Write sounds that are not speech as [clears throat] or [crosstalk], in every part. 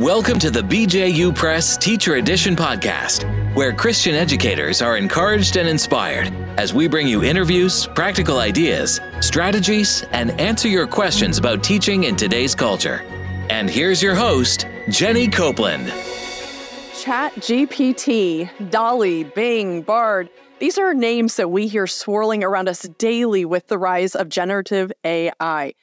Welcome to the BJU Press Teacher Edition podcast, where Christian educators are encouraged and inspired as we bring you interviews, practical ideas, strategies, and answer your questions about teaching in today's culture. And here's your host, Jenny Copeland. Chat GPT, DALL-E, Bing, Bard. These are names that we hear swirling around us daily with the rise of generative AI.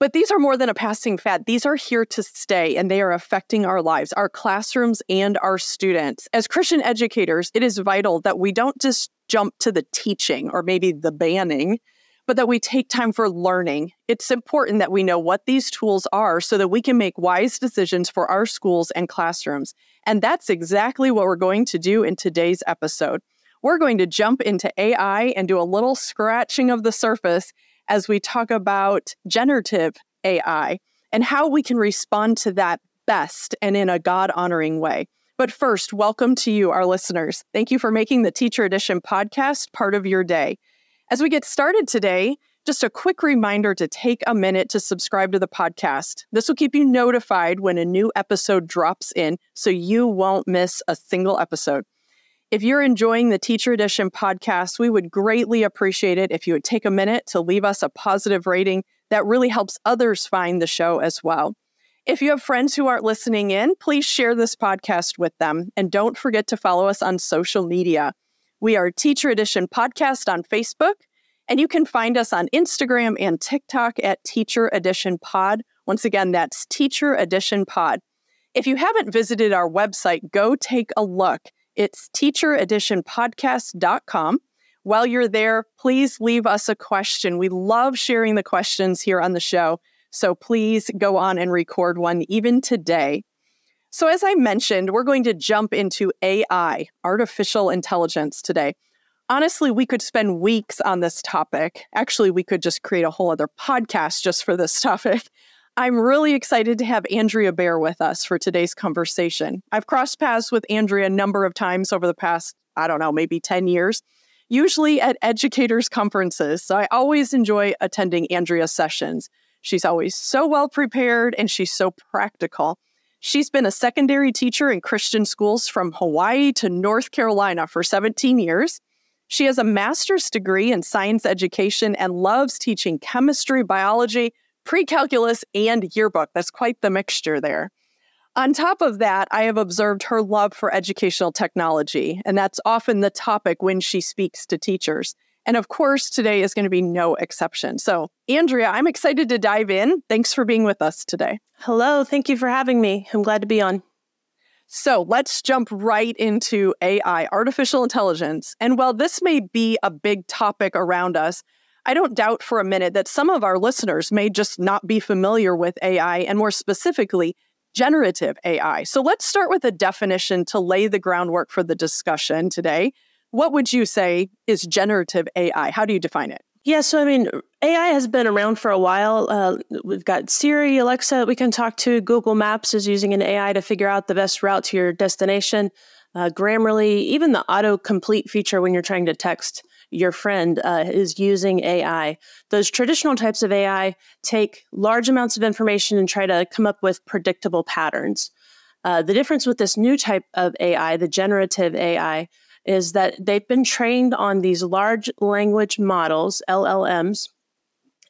But these are more than a passing fad. These are here to stay and they are affecting our lives, our classrooms, and our students. As Christian educators, it is vital that we don't just jump to the teaching or maybe the banning, but that we take time for learning. It's important that we know what these tools are so that we can make wise decisions for our schools and classrooms. And that's exactly what we're going to do in today's episode. We're going to jump into AI and do a little scratching of the surface as we talk about generative AI and how we can respond to that best and in a God honoring way. But first, welcome to you, our listeners. Thank you for making the Teacher Edition podcast part of your day. As we get started today, just a quick reminder to take a minute to subscribe to the podcast. This will keep you notified when a new episode drops in so you won't miss a single episode. If you're enjoying the Teacher Edition podcast, we would greatly appreciate it if you would take a minute to leave us a positive rating. That really helps others find the show as well. If you have friends who aren't listening in, please share this podcast with them. And don't forget to follow us on social media. We are Teacher Edition Podcast on Facebook, and you can find us on Instagram and TikTok at Teacher Edition Pod. Once again, that's Teacher Edition Pod. If you haven't visited our website, go take a look. It's teachereditionpodcast.com. While you're there, please leave us a question. We love sharing the questions here on the show. So please go on and record one even today. So, as I mentioned, we're going to jump into AI, artificial intelligence, today. Honestly, we could spend weeks on this topic. Actually, we could just create a whole other podcast just for this [laughs] topic. I'm really excited to have Andrea Baer with us for today's conversation. I've crossed paths with Andrea a number of times over the past, I don't know, maybe 10 years, usually at educators' conferences. So I always enjoy attending Andrea's sessions. She's always so well prepared and she's so practical. She's been a secondary teacher in Christian schools from Hawaii to North Carolina for 17 years. She has a master's degree in science education and loves teaching chemistry, biology, pre calculus, and yearbook. That's quite the mixture there. On top of that, I have observed her love for educational technology, and that's often the topic when she speaks to teachers. And of course, today is going to be no exception. So, Andrea, I'm excited to dive in. Thanks for being with us today. Hello. Thank you for having me. I'm glad to be on. So, let's jump right into AI, artificial intelligence. And while this may be a big topic around us, I don't doubt for a minute that some of our listeners may just not be familiar with AI and more specifically, generative AI. So let's start with a definition to lay the groundwork for the discussion today. What would you say is generative AI? How do you define it? Yeah, so I mean, AI has been around for a while. Uh, we've got Siri, Alexa, we can talk to. Google Maps is using an AI to figure out the best route to your destination. Uh, Grammarly, even the autocomplete feature when you're trying to text your friend uh, is using AI. Those traditional types of AI take large amounts of information and try to come up with predictable patterns. Uh, the difference with this new type of AI, the generative AI, is that they've been trained on these large language models, LLMs,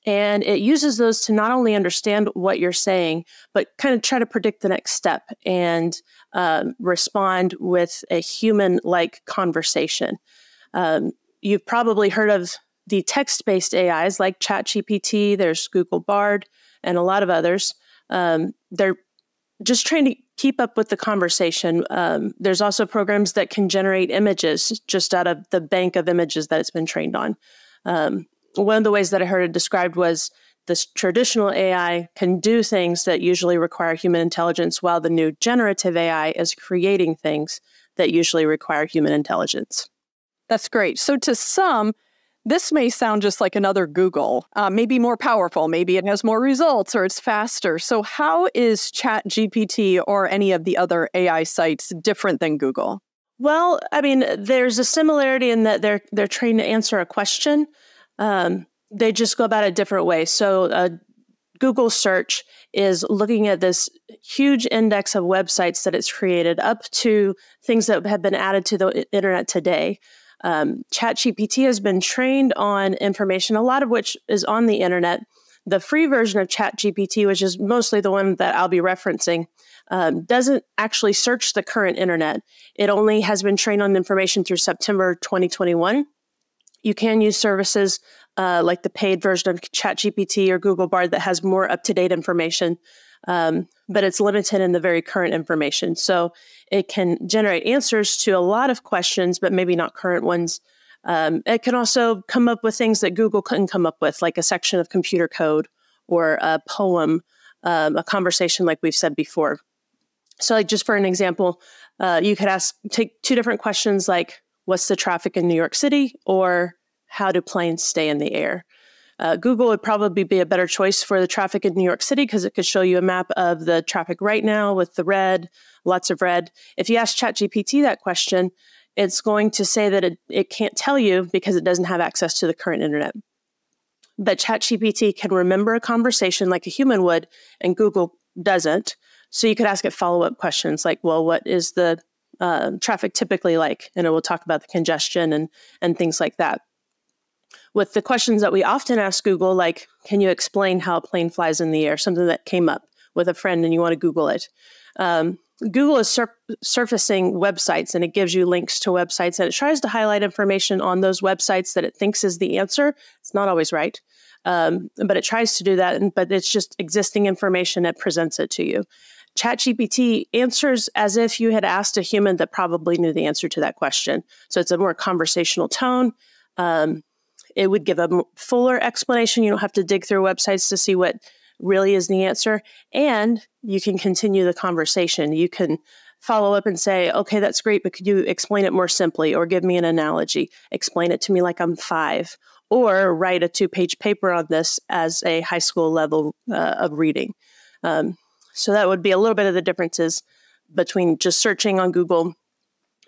and it uses those to not only understand what you're saying, but kind of try to predict the next step and um, respond with a human like conversation. Um, you've probably heard of the text based AIs like ChatGPT, there's Google Bard, and a lot of others. Um, they're just trying to keep up with the conversation. Um, there's also programs that can generate images just out of the bank of images that it's been trained on. Um, one of the ways that I heard it described was this traditional AI can do things that usually require human intelligence, while the new generative AI is creating things that usually require human intelligence. That's great. So, to some, this may sound just like another Google, uh, maybe more powerful, maybe it has more results or it's faster. So, how is ChatGPT or any of the other AI sites different than Google? Well, I mean, there's a similarity in that they're they're trained to answer a question. Um, they just go about it different way. So, uh, Google search is looking at this huge index of websites that it's created up to things that have been added to the internet today. Um, ChatGPT has been trained on information, a lot of which is on the internet. The free version of ChatGPT, which is mostly the one that I'll be referencing, um, doesn't actually search the current internet. It only has been trained on information through September 2021. You can use services uh, like the paid version of ChatGPT or Google Bard that has more up to date information, um, but it's limited in the very current information. So it can generate answers to a lot of questions, but maybe not current ones. Um, it can also come up with things that Google couldn't come up with, like a section of computer code or a poem, um, a conversation, like we've said before. So, like just for an example, uh, you could ask take two different questions like, "What's the traffic in New York City?" or "How do planes stay in the air?" Uh, Google would probably be a better choice for the traffic in New York City because it could show you a map of the traffic right now with the red, lots of red. If you ask ChatGPT that question, it's going to say that it, it can't tell you because it doesn't have access to the current internet. But ChatGPT can remember a conversation like a human would, and Google doesn't. So you could ask it follow up questions like, well, what is the uh, traffic typically like? And it will talk about the congestion and, and things like that. With the questions that we often ask Google, like, can you explain how a plane flies in the air? Something that came up with a friend and you want to Google it. Um, Google is sur- surfacing websites and it gives you links to websites and it tries to highlight information on those websites that it thinks is the answer. It's not always right, um, but it tries to do that. but it's just existing information it presents it to you. ChatGPT answers as if you had asked a human that probably knew the answer to that question. So it's a more conversational tone. Um, it would give a fuller explanation. You don't have to dig through websites to see what really is the answer. And you can continue the conversation. You can follow up and say, okay, that's great, but could you explain it more simply or give me an analogy? Explain it to me like I'm five. Or write a two page paper on this as a high school level uh, of reading. Um, so that would be a little bit of the differences between just searching on Google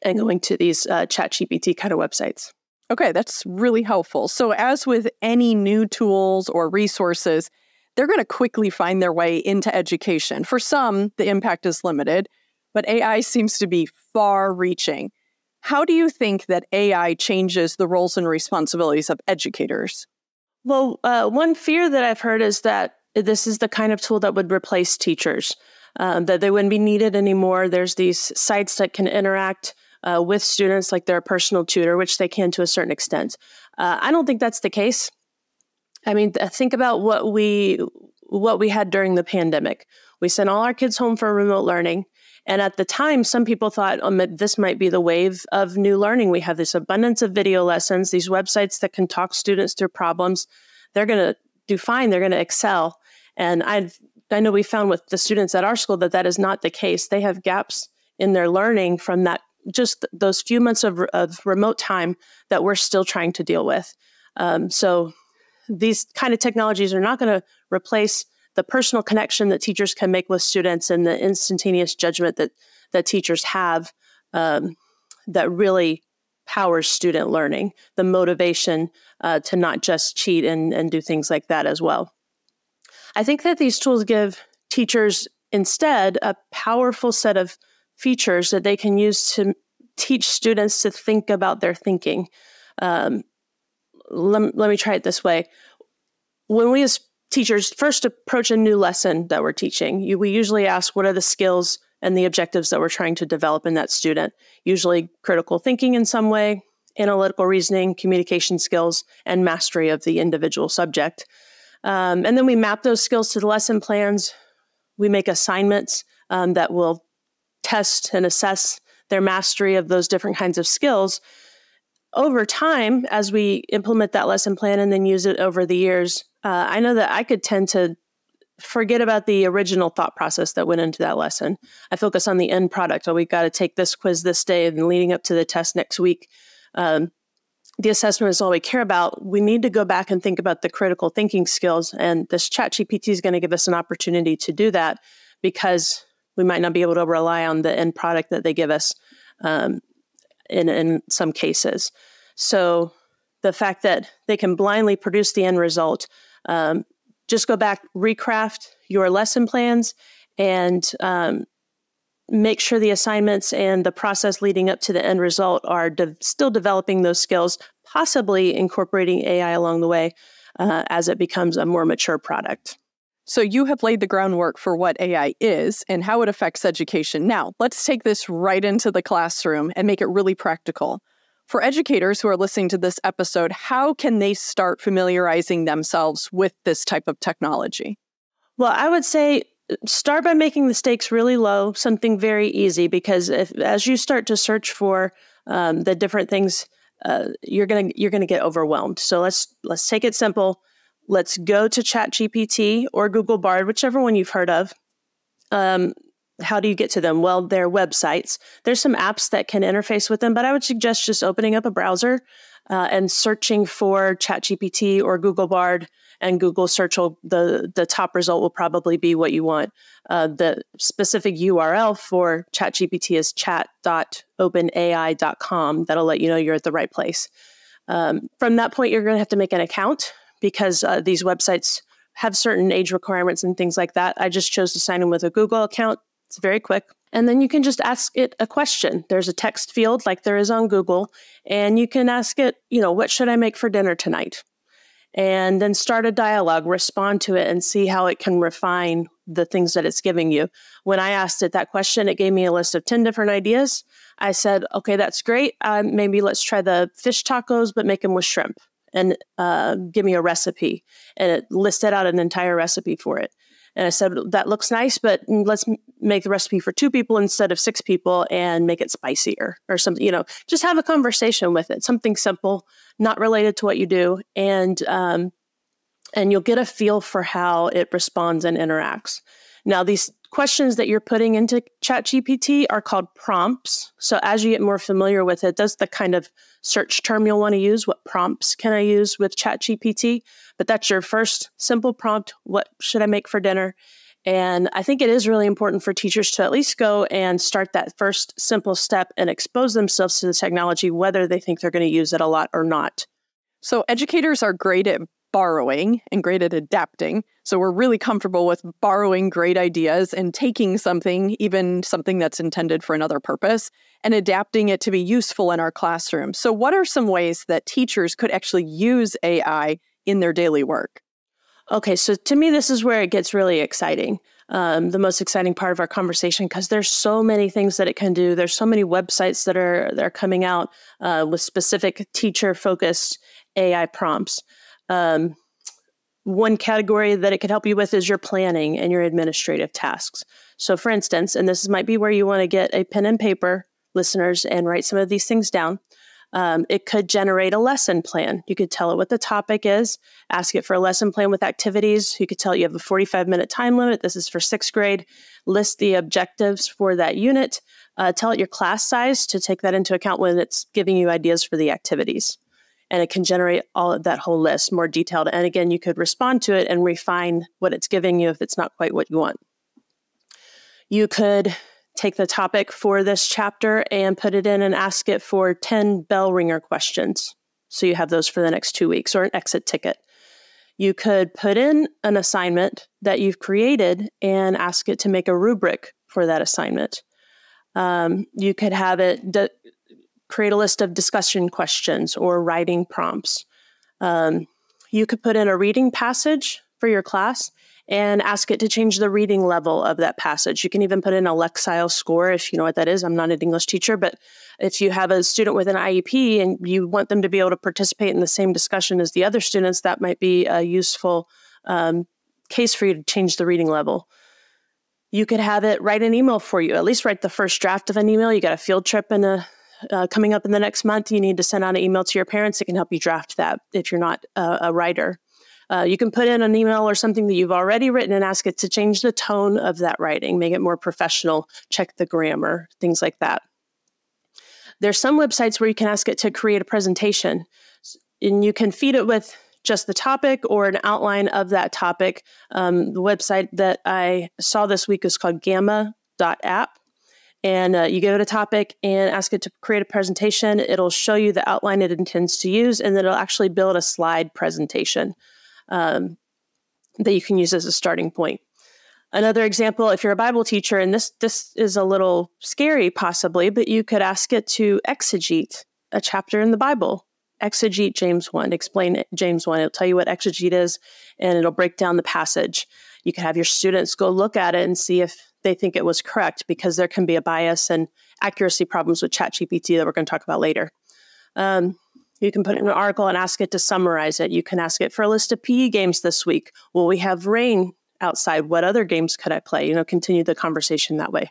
and going to these uh, chat GPT kind of websites. Okay, that's really helpful. So, as with any new tools or resources, they're going to quickly find their way into education. For some, the impact is limited, but AI seems to be far reaching. How do you think that AI changes the roles and responsibilities of educators? Well, uh, one fear that I've heard is that this is the kind of tool that would replace teachers, um, that they wouldn't be needed anymore. There's these sites that can interact uh, with students like they're a personal tutor, which they can to a certain extent. Uh, I don't think that's the case. I mean, think about what we what we had during the pandemic. We sent all our kids home for remote learning. And at the time, some people thought oh, this might be the wave of new learning. We have this abundance of video lessons, these websites that can talk students through problems. They're going to do fine. They're going to excel. And I I know we found with the students at our school that that is not the case. They have gaps in their learning from that just those few months of, of remote time that we're still trying to deal with. Um, so these kind of technologies are not going to replace the personal connection that teachers can make with students and the instantaneous judgment that that teachers have um, that really powers student learning, the motivation uh, to not just cheat and, and do things like that as well. I think that these tools give teachers instead a powerful set of features that they can use to teach students to think about their thinking. Um, let, let me try it this way. When we as teachers first approach a new lesson that we're teaching, you, we usually ask what are the skills and the objectives that we're trying to develop in that student. Usually critical thinking in some way, analytical reasoning, communication skills, and mastery of the individual subject. Um, and then we map those skills to the lesson plans. We make assignments um, that will test and assess their mastery of those different kinds of skills. Over time, as we implement that lesson plan and then use it over the years, uh, I know that I could tend to forget about the original thought process that went into that lesson. I focus on the end product. Oh, we got to take this quiz this day and leading up to the test next week. Um, the assessment is all we care about. We need to go back and think about the critical thinking skills. And this chat GPT is going to give us an opportunity to do that because we might not be able to rely on the end product that they give us um, in, in some cases. So the fact that they can blindly produce the end result um, just go back, recraft your lesson plans, and um, make sure the assignments and the process leading up to the end result are de- still developing those skills, possibly incorporating AI along the way uh, as it becomes a more mature product. So, you have laid the groundwork for what AI is and how it affects education. Now, let's take this right into the classroom and make it really practical. For educators who are listening to this episode, how can they start familiarizing themselves with this type of technology? Well, I would say start by making the stakes really low, something very easy, because if, as you start to search for um, the different things, uh, you're gonna you're gonna get overwhelmed. So let's let's take it simple. Let's go to ChatGPT or Google Bard, whichever one you've heard of. Um, how do you get to them? Well, they're websites. There's some apps that can interface with them, but I would suggest just opening up a browser uh, and searching for ChatGPT or Google Bard and Google search will the the top result will probably be what you want. Uh, the specific URL for ChatGPT is chat.openai.com. That'll let you know you're at the right place. Um, from that point, you're going to have to make an account because uh, these websites have certain age requirements and things like that. I just chose to sign in with a Google account. It's very quick. And then you can just ask it a question. There's a text field like there is on Google, and you can ask it, you know, what should I make for dinner tonight? And then start a dialogue, respond to it, and see how it can refine the things that it's giving you. When I asked it that question, it gave me a list of 10 different ideas. I said, okay, that's great. Uh, maybe let's try the fish tacos, but make them with shrimp and uh, give me a recipe. And it listed out an entire recipe for it. And I said, that looks nice, but let's make the recipe for two people instead of six people and make it spicier or something, you know, just have a conversation with it, something simple, not related to what you do. And, um, and you'll get a feel for how it responds and interacts. Now, these questions that you're putting into ChatGPT are called prompts. So as you get more familiar with it, that's the kind of search term you'll want to use. What prompts can I use with ChatGPT? But that's your first simple prompt. What should I make for dinner? And I think it is really important for teachers to at least go and start that first simple step and expose themselves to the technology, whether they think they're going to use it a lot or not. So, educators are great at borrowing and great at adapting. So we're really comfortable with borrowing great ideas and taking something, even something that's intended for another purpose, and adapting it to be useful in our classroom. So, what are some ways that teachers could actually use AI in their daily work? Okay, so to me, this is where it gets really exciting. Um, the most exciting part of our conversation because there's so many things that it can do. There's so many websites that are that are coming out uh, with specific teacher focused AI prompts. Um, one category that it could help you with is your planning and your administrative tasks. So, for instance, and this might be where you want to get a pen and paper, listeners, and write some of these things down. Um, it could generate a lesson plan. You could tell it what the topic is, ask it for a lesson plan with activities. You could tell you have a 45 minute time limit. This is for sixth grade. List the objectives for that unit. Uh, tell it your class size to take that into account when it's giving you ideas for the activities and it can generate all of that whole list more detailed. And again, you could respond to it and refine what it's giving you if it's not quite what you want. You could take the topic for this chapter and put it in and ask it for 10 bell ringer questions. So you have those for the next two weeks or an exit ticket. You could put in an assignment that you've created and ask it to make a rubric for that assignment. Um, you could have it d- create a list of discussion questions or writing prompts. Um, you could put in a reading passage for your class and ask it to change the reading level of that passage. You can even put in a Lexile score if you know what that is. I'm not an English teacher, but if you have a student with an IEP and you want them to be able to participate in the same discussion as the other students, that might be a useful um, case for you to change the reading level. You could have it write an email for you, at least write the first draft of an email. You got a field trip in a uh, coming up in the next month, you need to send out an email to your parents. It can help you draft that if you're not a, a writer. Uh, you can put in an email or something that you've already written and ask it to change the tone of that writing, make it more professional, check the grammar, things like that. There's some websites where you can ask it to create a presentation, and you can feed it with just the topic or an outline of that topic. Um, the website that I saw this week is called gamma.app and uh, you give it a topic and ask it to create a presentation. It'll show you the outline it intends to use, and then it'll actually build a slide presentation. Um, that you can use as a starting point. Another example, if you're a Bible teacher, and this this is a little scary possibly, but you could ask it to exegete a chapter in the Bible. Exegete James 1, explain it, James 1. It'll tell you what exegete is and it'll break down the passage. You can have your students go look at it and see if they think it was correct because there can be a bias and accuracy problems with ChatGPT that we're going to talk about later. Um, you can put in an article and ask it to summarize it. You can ask it for a list of PE games this week. Will we have rain outside? What other games could I play? You know, continue the conversation that way.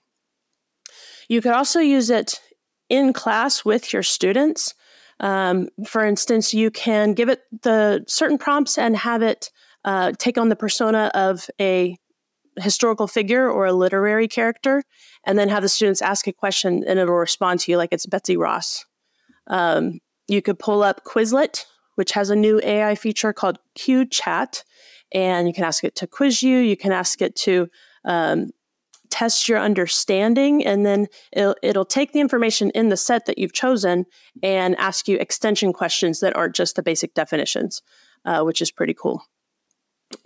You could also use it in class with your students. Um, for instance, you can give it the certain prompts and have it uh, take on the persona of a historical figure or a literary character, and then have the students ask a question and it'll respond to you like it's Betsy Ross. Um, you could pull up Quizlet, which has a new AI feature called Q Chat, and you can ask it to quiz you. You can ask it to um, test your understanding, and then it'll, it'll take the information in the set that you've chosen and ask you extension questions that aren't just the basic definitions, uh, which is pretty cool.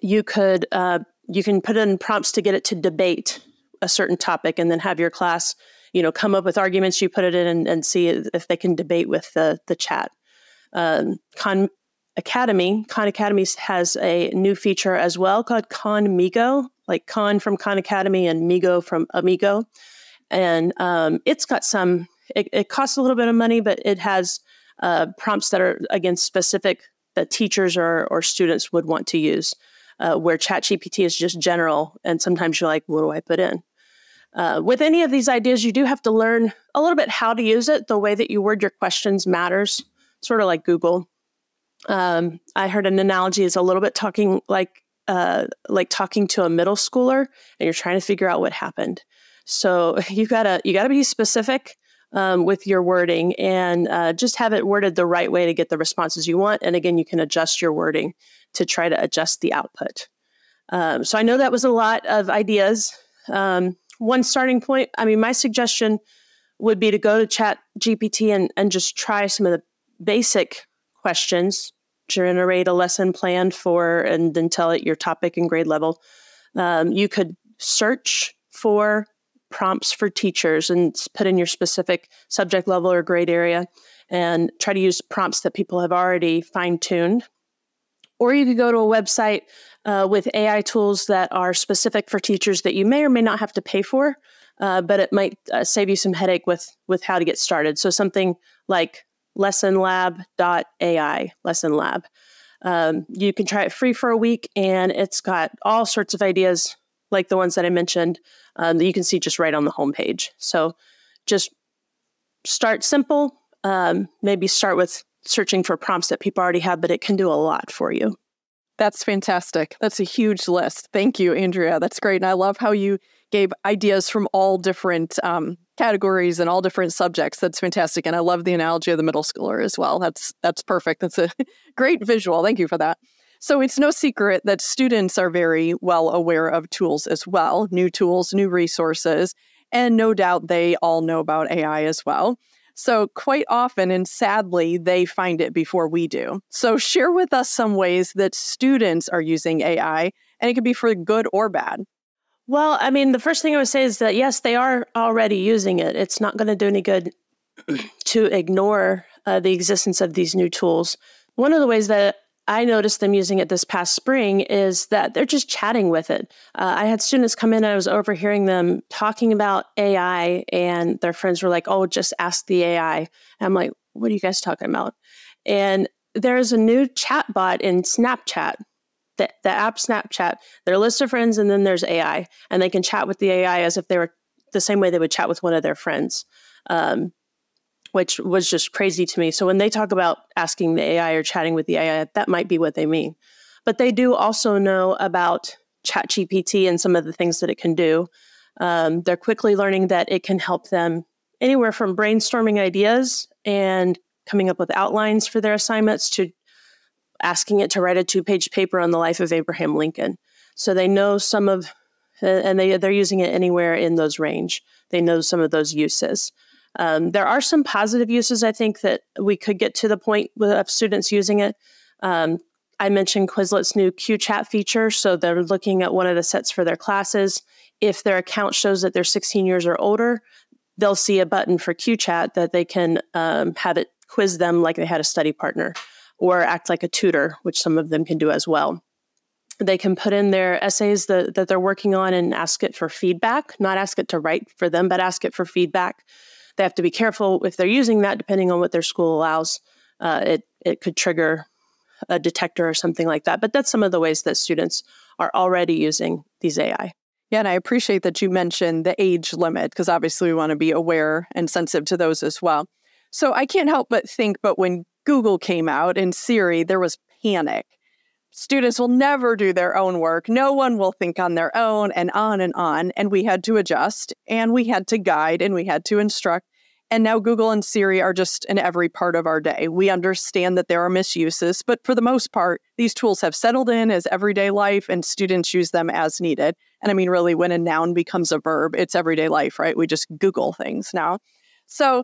You could uh, you can put in prompts to get it to debate a certain topic, and then have your class you know come up with arguments. You put it in and, and see if they can debate with the the chat. Um, Khan Academy, Khan Academy has a new feature as well called Khanmigo, like Khan from Khan Academy and Migo from Amigo. And um, it's got some, it, it, costs a little bit of money, but it has uh, prompts that are, again, specific that teachers or, or students would want to use, uh, where ChatGPT is just general. And sometimes you're like, what do I put in? Uh, with any of these ideas, you do have to learn a little bit how to use it. The way that you word your questions matters, sort of like Google. Um, I heard an analogy is a little bit talking like uh, like talking to a middle schooler and you're trying to figure out what happened. So [laughs] you gotta you gotta be specific um, with your wording and uh, just have it worded the right way to get the responses you want. And again, you can adjust your wording to try to adjust the output. Um, so I know that was a lot of ideas. Um, one starting point. I mean, my suggestion would be to go to Chat GPT and and just try some of the basic questions generate a lesson plan for and then tell it your topic and grade level. Um, you could search for prompts for teachers and put in your specific subject level or grade area and try to use prompts that people have already fine tuned. Or you could go to a website uh, with AI tools that are specific for teachers that you may or may not have to pay for, uh, but it might uh, save you some headache with with how to get started. So something like lessonlab.ai, lesson lab. Um, you can try it free for a week, and it's got all sorts of ideas like the ones that I mentioned um, that you can see just right on the homepage. So just start simple. Um, maybe start with searching for prompts that people already have, but it can do a lot for you. That's fantastic. That's a huge list. Thank you, Andrea. That's great. And I love how you gave ideas from all different um, categories and all different subjects. That's fantastic. And I love the analogy of the middle schooler as well. That's that's perfect. That's a [laughs] great visual. Thank you for that. So it's no secret that students are very well aware of tools as well, new tools, new resources, and no doubt they all know about AI as well. So, quite often and sadly, they find it before we do. So, share with us some ways that students are using AI, and it could be for good or bad. Well, I mean, the first thing I would say is that yes, they are already using it. It's not going to do any good [clears throat] to ignore uh, the existence of these new tools. One of the ways that I noticed them using it this past spring is that they're just chatting with it. Uh, I had students come in, I was overhearing them talking about AI, and their friends were like, Oh, just ask the AI. And I'm like, What are you guys talking about? And there's a new chat bot in Snapchat the, the app Snapchat, their list of friends, and then there's AI, and they can chat with the AI as if they were the same way they would chat with one of their friends, um, which was just crazy to me. So when they talk about asking the AI or chatting with the AI, that might be what they mean. But they do also know about ChatGPT and some of the things that it can do. Um, they're quickly learning that it can help them anywhere from brainstorming ideas and coming up with outlines for their assignments to asking it to write a two page paper on the life of Abraham Lincoln. So they know some of, and they, they're using it anywhere in those range. They know some of those uses. Um, there are some positive uses, I think, that we could get to the point of students using it. Um, I mentioned Quizlet's new Q chat feature. So they're looking at one of the sets for their classes. If their account shows that they're 16 years or older, they'll see a button for Q chat that they can um, have it quiz them like they had a study partner or act like a tutor, which some of them can do as well. They can put in their essays that, that they're working on and ask it for feedback, not ask it to write for them, but ask it for feedback. They have to be careful if they're using that, depending on what their school allows. Uh, it, it could trigger a detector or something like that. But that's some of the ways that students are already using these AI. Yeah, and I appreciate that you mentioned the age limit because obviously we want to be aware and sensitive to those as well. So I can't help but think, but when Google came out and Siri, there was panic. Students will never do their own work. No one will think on their own, and on and on. And we had to adjust and we had to guide and we had to instruct. And now Google and Siri are just in every part of our day. We understand that there are misuses, but for the most part, these tools have settled in as everyday life and students use them as needed. And I mean, really, when a noun becomes a verb, it's everyday life, right? We just Google things now. So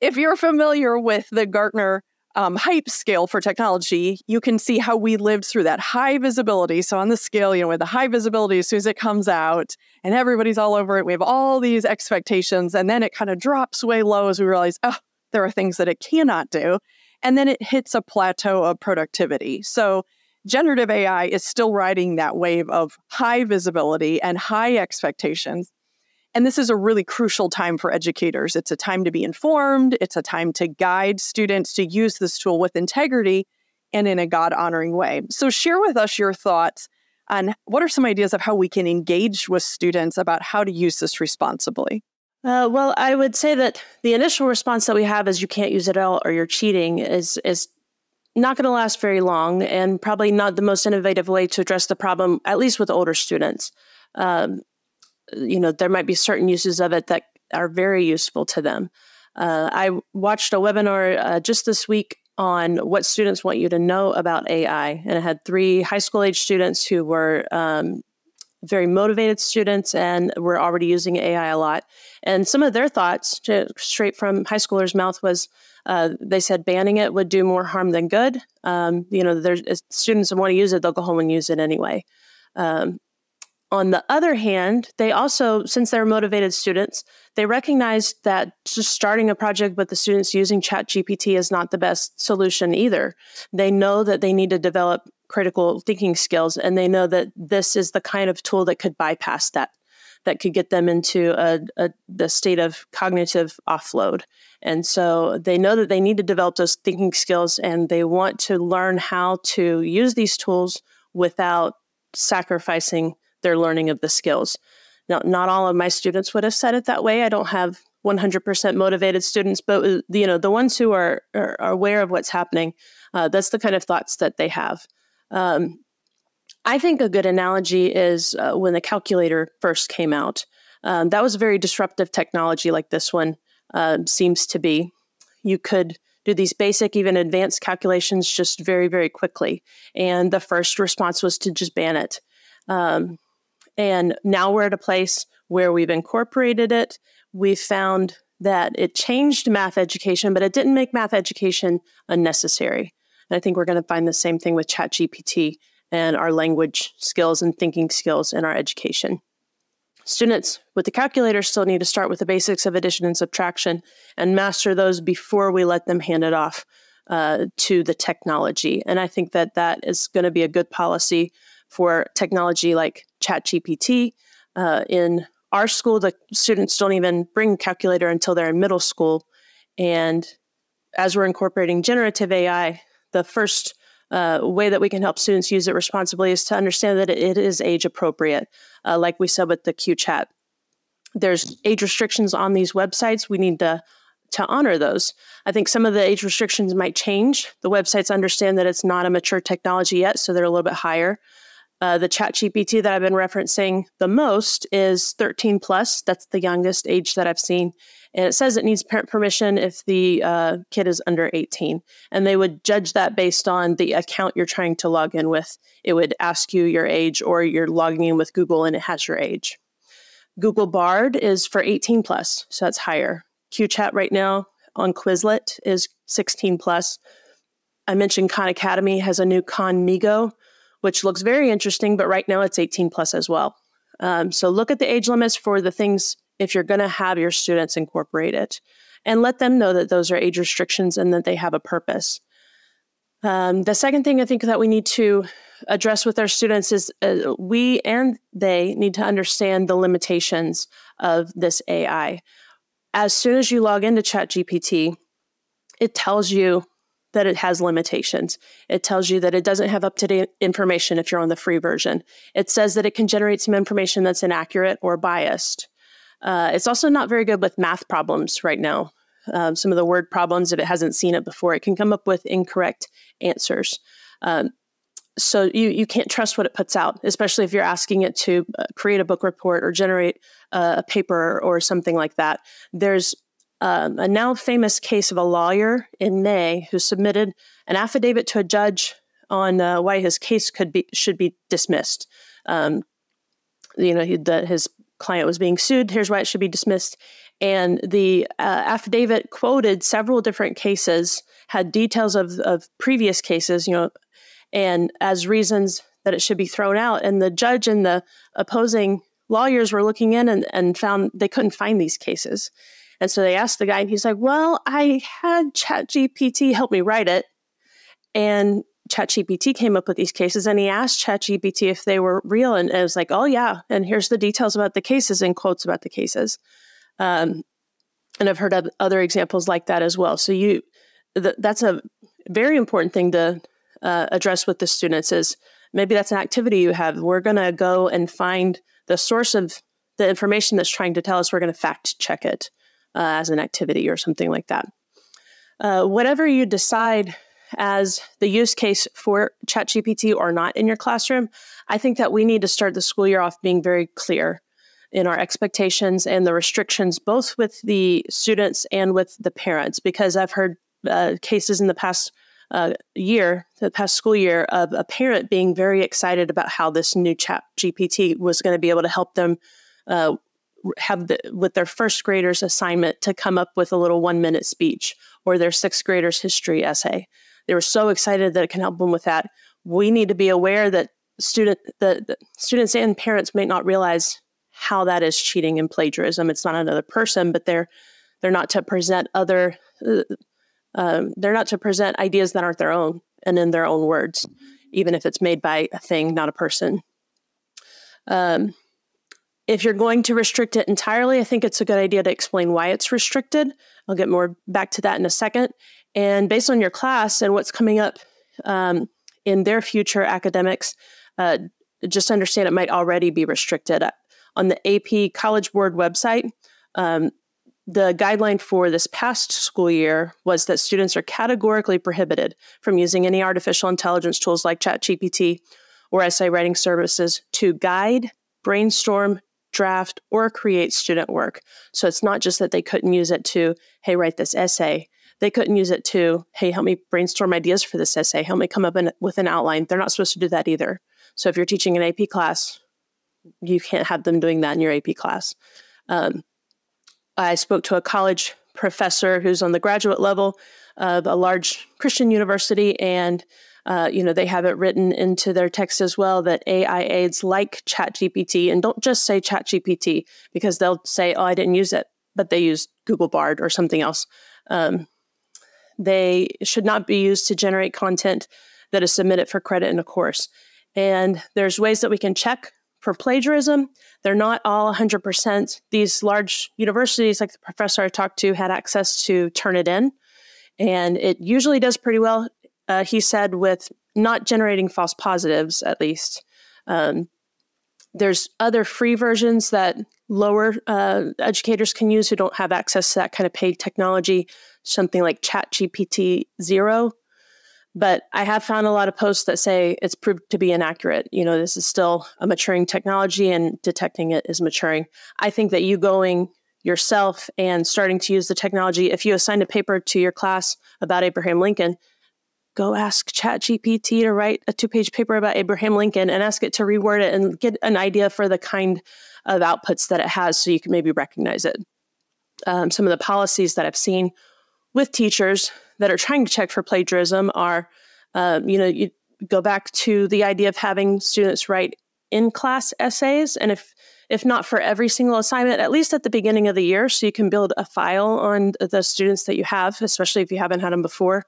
if you're familiar with the Gartner um, hype scale for technology, you can see how we lived through that high visibility. So on the scale, you know, with the high visibility, as soon as it comes out and everybody's all over it, we have all these expectations, and then it kind of drops way low as we realize, oh, there are things that it cannot do, and then it hits a plateau of productivity. So generative AI is still riding that wave of high visibility and high expectations. And this is a really crucial time for educators. It's a time to be informed, it's a time to guide students to use this tool with integrity and in a God honoring way. So, share with us your thoughts on what are some ideas of how we can engage with students about how to use this responsibly. Uh, well, I would say that the initial response that we have is you can't use it all or you're cheating is is not going to last very long and probably not the most innovative way to address the problem, at least with older students. Um, you know, there might be certain uses of it that are very useful to them. Uh, I watched a webinar uh, just this week on what students want you to know about AI, and it had three high school age students who were um, very motivated students and were already using AI a lot. And some of their thoughts, straight from high schoolers' mouth, was uh, they said banning it would do more harm than good. Um, you know, there's students want to use it, they'll go home and use it anyway. Um, on the other hand, they also, since they're motivated students, they recognize that just starting a project with the students using ChatGPT is not the best solution either. They know that they need to develop critical thinking skills, and they know that this is the kind of tool that could bypass that, that could get them into a, a the state of cognitive offload. And so they know that they need to develop those thinking skills, and they want to learn how to use these tools without sacrificing their learning of the skills. Now, not all of my students would have said it that way. I don't have 100% motivated students, but uh, you know the ones who are, are, are aware of what's happening, uh, that's the kind of thoughts that they have. Um, I think a good analogy is uh, when the calculator first came out. Um, that was a very disruptive technology, like this one uh, seems to be. You could do these basic, even advanced calculations just very, very quickly. And the first response was to just ban it. Um, and now we're at a place where we've incorporated it. We found that it changed math education, but it didn't make math education unnecessary. And I think we're going to find the same thing with ChatGPT and our language skills and thinking skills in our education. Students with the calculator still need to start with the basics of addition and subtraction and master those before we let them hand it off uh, to the technology. And I think that that is going to be a good policy for technology like ChatGPT. Uh, in our school, the students don't even bring a calculator until they're in middle school. And as we're incorporating generative AI, the first uh, way that we can help students use it responsibly is to understand that it is age appropriate, uh, like we said with the Q chat. There's age restrictions on these websites. We need to to honor those. I think some of the age restrictions might change. The websites understand that it's not a mature technology yet, so they're a little bit higher. Uh, the chat GPT that I've been referencing the most is 13 plus. That's the youngest age that I've seen. And it says it needs parent permission if the uh, kid is under 18. And they would judge that based on the account you're trying to log in with. It would ask you your age, or you're logging in with Google and it has your age. Google Bard is for 18 plus, so that's higher. QChat right now on Quizlet is 16 plus. I mentioned Khan Academy has a new Khanmigo, which looks very interesting, but right now it's 18 plus as well. Um, so look at the age limits for the things if you're going to have your students incorporate it and let them know that those are age restrictions and that they have a purpose. Um, the second thing I think that we need to address with our students is uh, we and they need to understand the limitations of this AI. As soon as you log into ChatGPT, it tells you that it has limitations. It tells you that it doesn't have up to date information if you're on the free version. It says that it can generate some information that's inaccurate or biased. Uh, it's also not very good with math problems right now. Um, some of the word problems, if it hasn't seen it before, it can come up with incorrect answers. Um, so you you can't trust what it puts out, especially if you're asking it to uh, create a book report or generate a paper or something like that. There's um, a now famous case of a lawyer in May who submitted an affidavit to a judge on uh, why his case could be should be dismissed. Um, you know, the, his client was being sued. Here's why it should be dismissed. And the uh, affidavit quoted several different cases, had details of, of previous cases, you know, and as reasons that it should be thrown out. And the judge and the opposing lawyers were looking in and, and found they couldn't find these cases. And so they asked the guy, and he's like, Well, I had ChatGPT help me write it. And ChatGPT came up with these cases, and he asked ChatGPT if they were real. And it was like, Oh, yeah. And here's the details about the cases and quotes about the cases. Um, and I've heard of other examples like that as well. So you, th- that's a very important thing to uh, address with the students is maybe that's an activity you have. We're going to go and find the source of the information that's trying to tell us. We're going to fact check it uh, as an activity or something like that. Uh, whatever you decide as the use case for ChatGPT or not in your classroom, I think that we need to start the school year off being very clear in our expectations and the restrictions, both with the students and with the parents, because I've heard uh, cases in the past uh, year, the past school year, of a parent being very excited about how this new chat GPT was going to be able to help them uh, have the, with their first graders assignment to come up with a little one minute speech or their sixth graders history essay. They were so excited that it can help them with that. We need to be aware that student the students and parents may not realize how that is cheating and plagiarism. It's not another person, but they're they're not to present other uh, um, they're not to present ideas that aren't their own and in their own words, even if it's made by a thing, not a person. Um, if you're going to restrict it entirely, I think it's a good idea to explain why it's restricted. I'll get more back to that in a second. And based on your class and what's coming up um, in their future academics, uh, just understand it might already be restricted. On the AP College Board website, um, the guideline for this past school year was that students are categorically prohibited from using any artificial intelligence tools like ChatGPT or essay writing services to guide, brainstorm, draft, or create student work. So it's not just that they couldn't use it to, hey, write this essay. They couldn't use it to, hey, help me brainstorm ideas for this essay, help me come up in, with an outline. They're not supposed to do that either. So if you're teaching an AP class, you can't have them doing that in your AP class. Um, I spoke to a college professor who's on the graduate level of a large Christian university, and uh, you know they have it written into their text as well that AI aids like ChatGPT, and don't just say ChatGPT because they'll say, "Oh, I didn't use it," but they use Google Bard or something else. Um, they should not be used to generate content that is submitted for credit in a course. And there's ways that we can check for plagiarism. They're not all 100%. These large universities, like the professor I talked to, had access to Turnitin, and it usually does pretty well. Uh, he said with not generating false positives, at least. Um, there's other free versions that lower uh, educators can use who don't have access to that kind of paid technology, something like ChatGPT Zero but I have found a lot of posts that say it's proved to be inaccurate. You know, this is still a maturing technology and detecting it is maturing. I think that you going yourself and starting to use the technology, if you assigned a paper to your class about Abraham Lincoln, go ask ChatGPT to write a two page paper about Abraham Lincoln and ask it to reword it and get an idea for the kind of outputs that it has so you can maybe recognize it. Um, some of the policies that I've seen with teachers that are trying to check for plagiarism are Um, you know, you go back to the idea of having students write in class essays, and if if not for every single assignment, at least at the beginning of the year, so you can build a file on the students that you have, especially if you haven't had them before,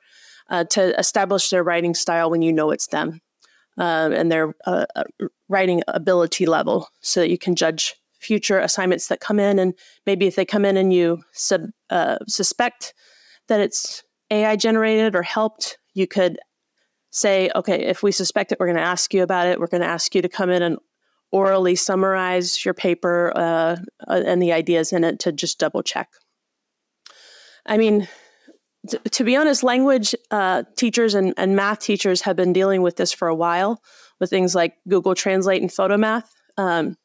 uh, to establish their writing style when you know it's them um, and their uh, uh, writing ability level, so that you can judge future assignments that come in. And maybe if they come in and you sub, uh, suspect that it's AI generated or helped, you could say, okay, if we suspect it, we're going to ask you about it. We're going to ask you to come in and orally summarize your paper uh, uh, and the ideas in it to just double check. I mean, to be honest, language uh, teachers and, and, math teachers have been dealing with this for a while with things like Google Translate and Photomath. Um,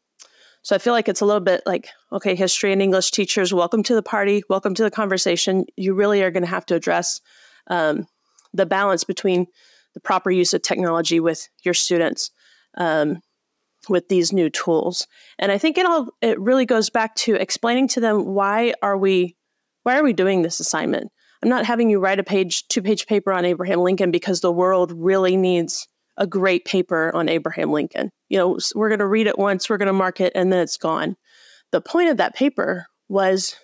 so I feel like it's a little bit like, okay, history and English teachers, welcome to the party, welcome to the conversation. You really are going to have to address um, the balance between the proper use of technology with your students. Um, with these new tools. And I think it all it really goes back to explaining to them why are we why are we doing this assignment? I'm not having you write a page two page paper on Abraham Lincoln because the world really needs a great paper on Abraham Lincoln. You know, we're going to read it once, we're going to mark it and then it's gone. The point of that paper was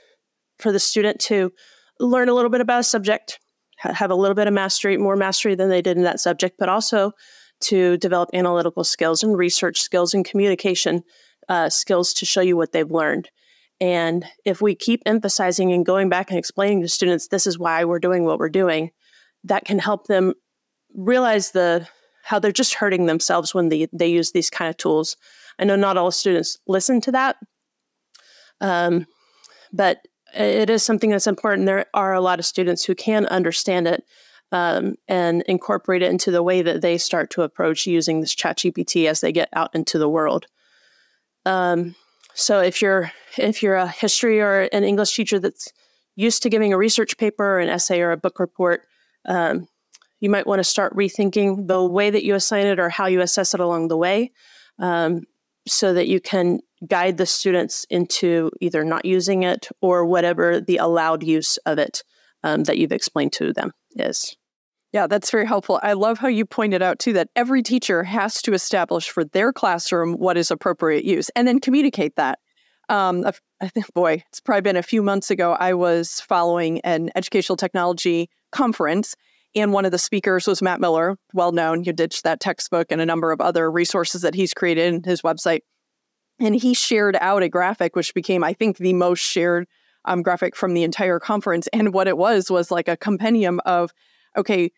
for the student to learn a little bit about a subject, have a little bit of mastery, more mastery than they did in that subject, but also to develop analytical skills and research skills and communication uh, skills to show you what they've learned. And if we keep emphasizing and going back and explaining to students, this is why we're doing what we're doing, that can help them realize the how they're just hurting themselves when they, they use these kind of tools. I know not all students listen to that, um, but it is something that's important. There are a lot of students who can understand it um, and incorporate it into the way that they start to approach using this chat gpt as they get out into the world. Um, so if you're if you're a history or an english teacher that's used to giving a research paper or an essay or a book report um, you might want to start rethinking the way that you assign it or how you assess it along the way um, so that you can guide the students into either not using it or whatever the allowed use of it um, that you've explained to them is. Yeah, that's very helpful. I love how you pointed out too that every teacher has to establish for their classroom what is appropriate use and then communicate that. Um, I think, boy, it's probably been a few months ago. I was following an educational technology conference, and one of the speakers was Matt Miller, well known. You ditched that textbook and a number of other resources that he's created in his website. And he shared out a graphic, which became, I think, the most shared um, graphic from the entire conference. And what it was was like a compendium of, okay,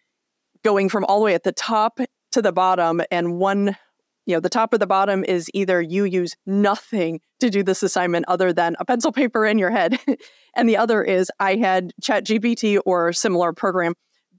going from all the way at the top to the bottom, and one, you know, the top or the bottom is either you use nothing to do this assignment other than a pencil paper in your head, [laughs] and the other is I had Chat GPT or similar program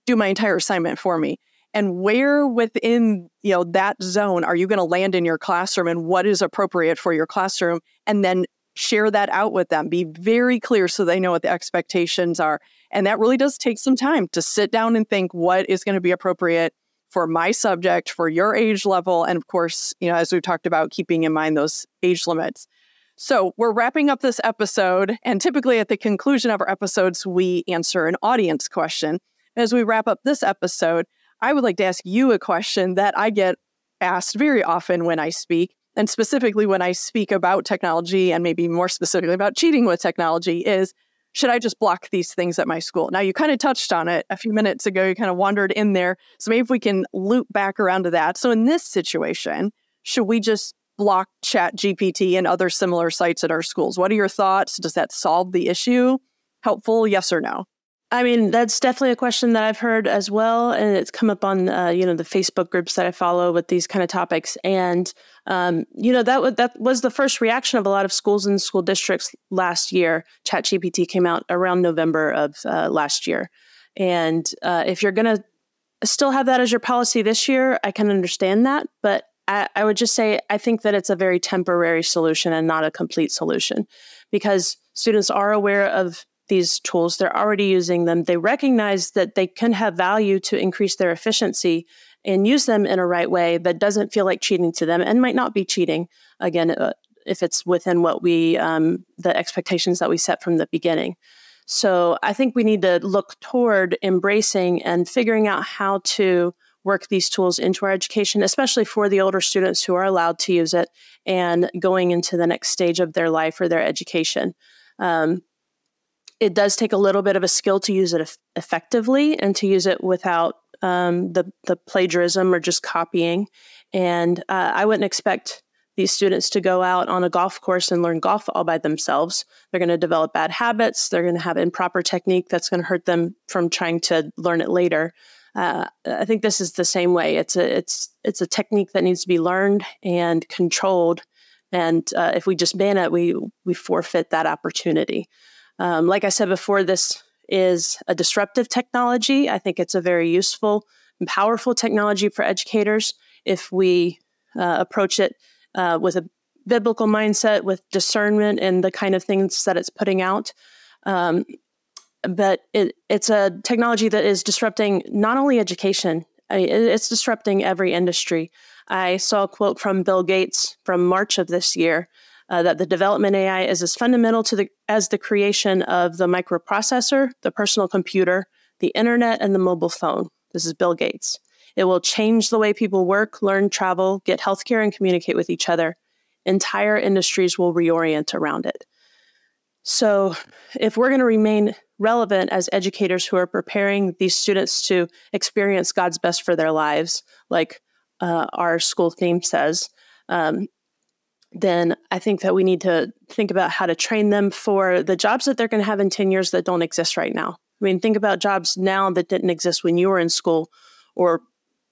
do my entire assignment for me and where within you know that zone are you going to land in your classroom and what is appropriate for your classroom and then share that out with them. Be very clear so they know what the expectations are. And that really does take some time to sit down and think what is going to be appropriate for my subject, for your age level. And of course, you know, as we've talked about, keeping in mind those age limits. So we're wrapping up this episode. And typically at the conclusion of our episodes, we answer an audience question. As we wrap up this episode, I would like to ask you a question that I get asked very often when I speak. And specifically, when I speak about technology and maybe more specifically about cheating with technology, is should I just block these things at my school? Now, you kind of touched on it a few minutes ago. You kind of wandered in there. So maybe if we can loop back around to that. So, in this situation, should we just block Chat GPT and other similar sites at our schools? What are your thoughts? Does that solve the issue? Helpful, yes or no? I mean, that's definitely a question that I've heard as well, and it's come up on uh, you know the Facebook groups that I follow with these kind of topics. And um, you know that w- that was the first reaction of a lot of schools and school districts last year. ChatGPT came out around November of uh, last year, and uh, if you're going to still have that as your policy this year, I can understand that, but I, I would just say I think that it's a very temporary solution and not a complete solution, because students are aware of these tools, they're already using them. They recognize that they can have value to increase their efficiency and use them in a right way that doesn't feel like cheating to them and might not be cheating again uh, if it's within what we um, the expectations that we set from the beginning so i think we need to look toward embracing and figuring out how to work these tools into our education, especially for the older students who are allowed to use it and going into the next stage of their life or their education. Um, it does take a little bit of a skill to use it effectively and to use it without um, the the plagiarism or just copying. And uh, I wouldn't expect these students to go out on a golf course and learn golf all by themselves. They're going to develop bad habits. They're going to have improper technique that's going to hurt them from trying to learn it later. Uh, I think this is the same way. It's a it's it's a technique that needs to be learned and controlled. And uh, if we just ban it, we we forfeit that opportunity. Um, like I said before, this is a disruptive technology. I think it's a very useful and powerful technology for educators if we uh, approach it uh, with a biblical mindset, with discernment, and the kind of things that it's putting out. Um, but it, it's a technology that is disrupting not only education, I mean, it's disrupting every industry. I saw a quote from Bill Gates from March of this year uh, that the development AI is as fundamental to the as the creation of the microprocessor, the personal computer, the internet, and the mobile phone. This is Bill Gates. It will change the way people work, learn, travel, get healthcare, and communicate with each other. Entire industries will reorient around it. So, if we're going to remain relevant as educators who are preparing these students to experience God's best for their lives, like uh, our school theme says, um, then I think that we need to think about how to train them for the jobs that they're going to have in 10 years that don't exist right now. I mean, think about jobs now that didn't exist when you were in school or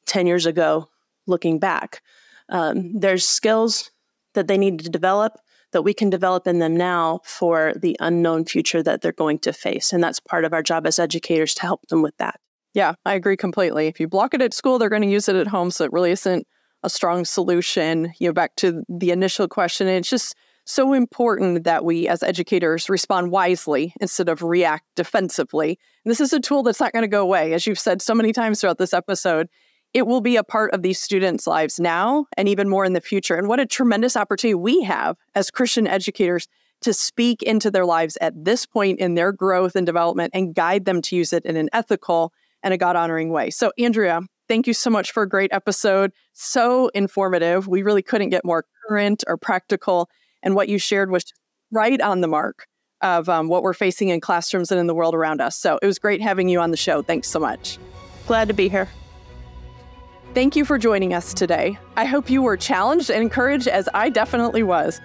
10 years ago, looking back. Um, there's skills that they need to develop that we can develop in them now for the unknown future that they're going to face. And that's part of our job as educators to help them with that. Yeah, I agree completely. If you block it at school, they're going to use it at home. So it really isn't a strong solution. You know, back to the initial question, it's just so important that we as educators respond wisely instead of react defensively. And this is a tool that's not going to go away. As you've said so many times throughout this episode, it will be a part of these students' lives now and even more in the future. And what a tremendous opportunity we have as Christian educators to speak into their lives at this point in their growth and development and guide them to use it in an ethical and a God honoring way. So, Andrea, thank you so much for a great episode. So informative. We really couldn't get more current or practical. And what you shared was right on the mark of um, what we're facing in classrooms and in the world around us. So it was great having you on the show. Thanks so much. Glad to be here. Thank you for joining us today. I hope you were challenged and encouraged as I definitely was.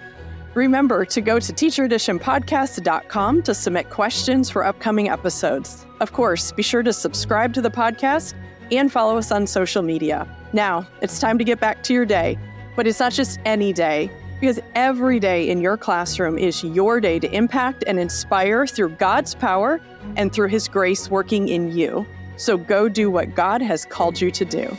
Remember to go to teachereditionpodcast.com to submit questions for upcoming episodes. Of course, be sure to subscribe to the podcast and follow us on social media. Now, it's time to get back to your day, but it's not just any day, because every day in your classroom is your day to impact and inspire through God's power and through His grace working in you. So go do what God has called you to do.